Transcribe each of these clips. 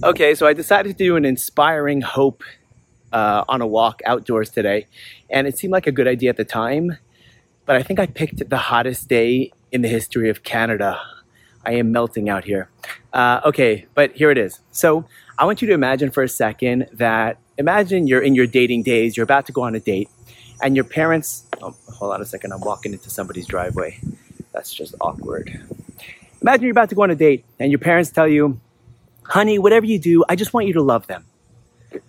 Okay, so I decided to do an inspiring hope uh, on a walk outdoors today, and it seemed like a good idea at the time, but I think I picked the hottest day in the history of Canada. I am melting out here. Uh, okay, but here it is. So I want you to imagine for a second that imagine you're in your dating days, you're about to go on a date, and your parents. Oh, hold on a second, I'm walking into somebody's driveway. That's just awkward. Imagine you're about to go on a date, and your parents tell you, honey, whatever you do, I just want you to love them.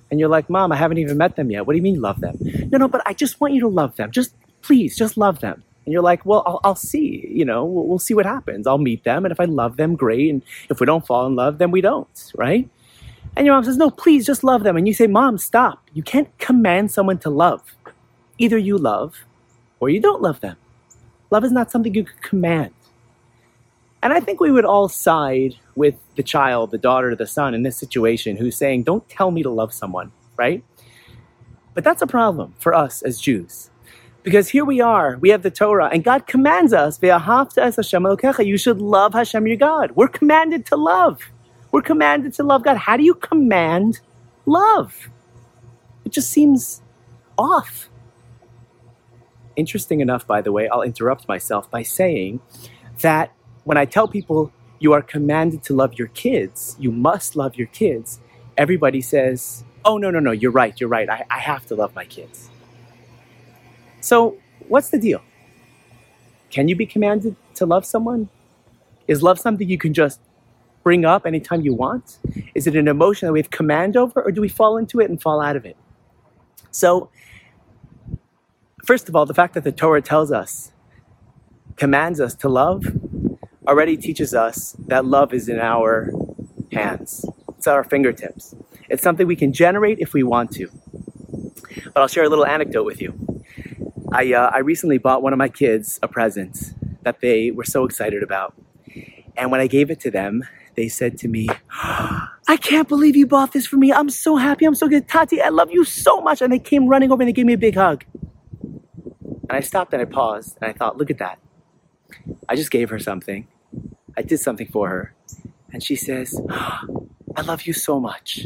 And you're like, Mom, I haven't even met them yet. What do you mean love them? No, no, but I just want you to love them. Just please, just love them. And you're like, well, I'll, I'll see. You know, we'll, we'll see what happens. I'll meet them. And if I love them, great. And if we don't fall in love, then we don't, right? And your mom says, no, please just love them. And you say, Mom, stop. You can't command someone to love. Either you love or you don't love them. Love is not something you can command. And I think we would all side with the child, the daughter, the son in this situation who's saying, Don't tell me to love someone, right? But that's a problem for us as Jews. Because here we are, we have the Torah, and God commands us, you should love Hashem your God. We're commanded to love. We're commanded to love God. How do you command love? It just seems off. Interesting enough, by the way, I'll interrupt myself by saying that when I tell people you are commanded to love your kids, you must love your kids, everybody says, oh, no, no, no, you're right, you're right. I, I have to love my kids. So, what's the deal? Can you be commanded to love someone? Is love something you can just bring up anytime you want? Is it an emotion that we have command over, or do we fall into it and fall out of it? So, first of all, the fact that the Torah tells us, commands us to love, already teaches us that love is in our hands. It's at our fingertips. It's something we can generate if we want to. But I'll share a little anecdote with you. I, uh, I recently bought one of my kids a present that they were so excited about. And when I gave it to them, they said to me, I can't believe you bought this for me. I'm so happy. I'm so good. Tati, I love you so much. And they came running over and they gave me a big hug. And I stopped and I paused and I thought, look at that. I just gave her something I did something for her. And she says, ah, I love you so much.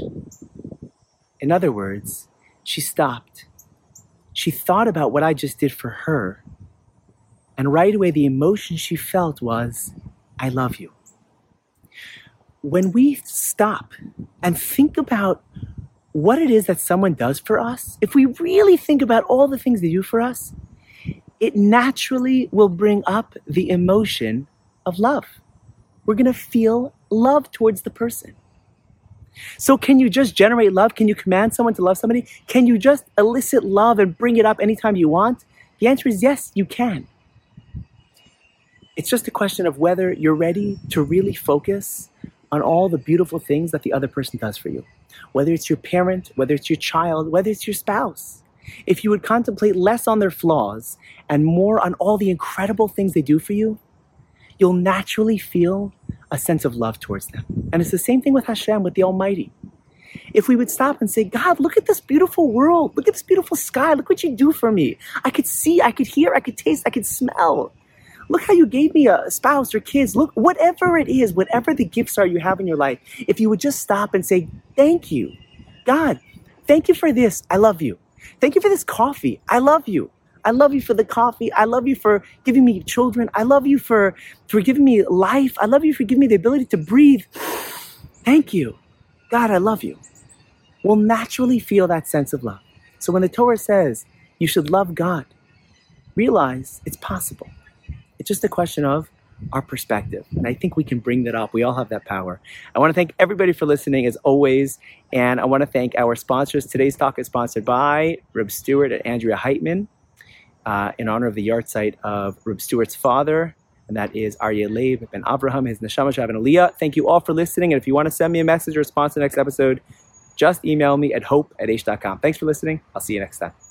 In other words, she stopped. She thought about what I just did for her. And right away, the emotion she felt was, I love you. When we stop and think about what it is that someone does for us, if we really think about all the things they do for us, it naturally will bring up the emotion of love we're going to feel love towards the person. So, can you just generate love? Can you command someone to love somebody? Can you just elicit love and bring it up anytime you want? The answer is yes, you can. It's just a question of whether you're ready to really focus on all the beautiful things that the other person does for you. Whether it's your parent, whether it's your child, whether it's your spouse. If you would contemplate less on their flaws and more on all the incredible things they do for you, you'll naturally feel a sense of love towards them. And it's the same thing with Hashem, with the Almighty. If we would stop and say, God, look at this beautiful world. Look at this beautiful sky. Look what you do for me. I could see, I could hear, I could taste, I could smell. Look how you gave me a spouse or kids. Look, whatever it is, whatever the gifts are you have in your life, if you would just stop and say, Thank you. God, thank you for this. I love you. Thank you for this coffee. I love you. I love you for the coffee. I love you for giving me children. I love you for, for giving me life. I love you for giving me the ability to breathe. Thank you. God, I love you. We'll naturally feel that sense of love. So when the Torah says you should love God, realize it's possible. It's just a question of our perspective. And I think we can bring that up. We all have that power. I want to thank everybody for listening as always. And I want to thank our sponsors. Today's talk is sponsored by Reb Stewart and Andrea Heitman uh, in honor of the yahrzeit of Reb Stewart's father, and that is Aryeh Leib ben Avraham, his neshama Shav and Aliyah. Thank you all for listening, and if you want to send me a message or response to the next episode, just email me at hope at h.com. Thanks for listening. I'll see you next time.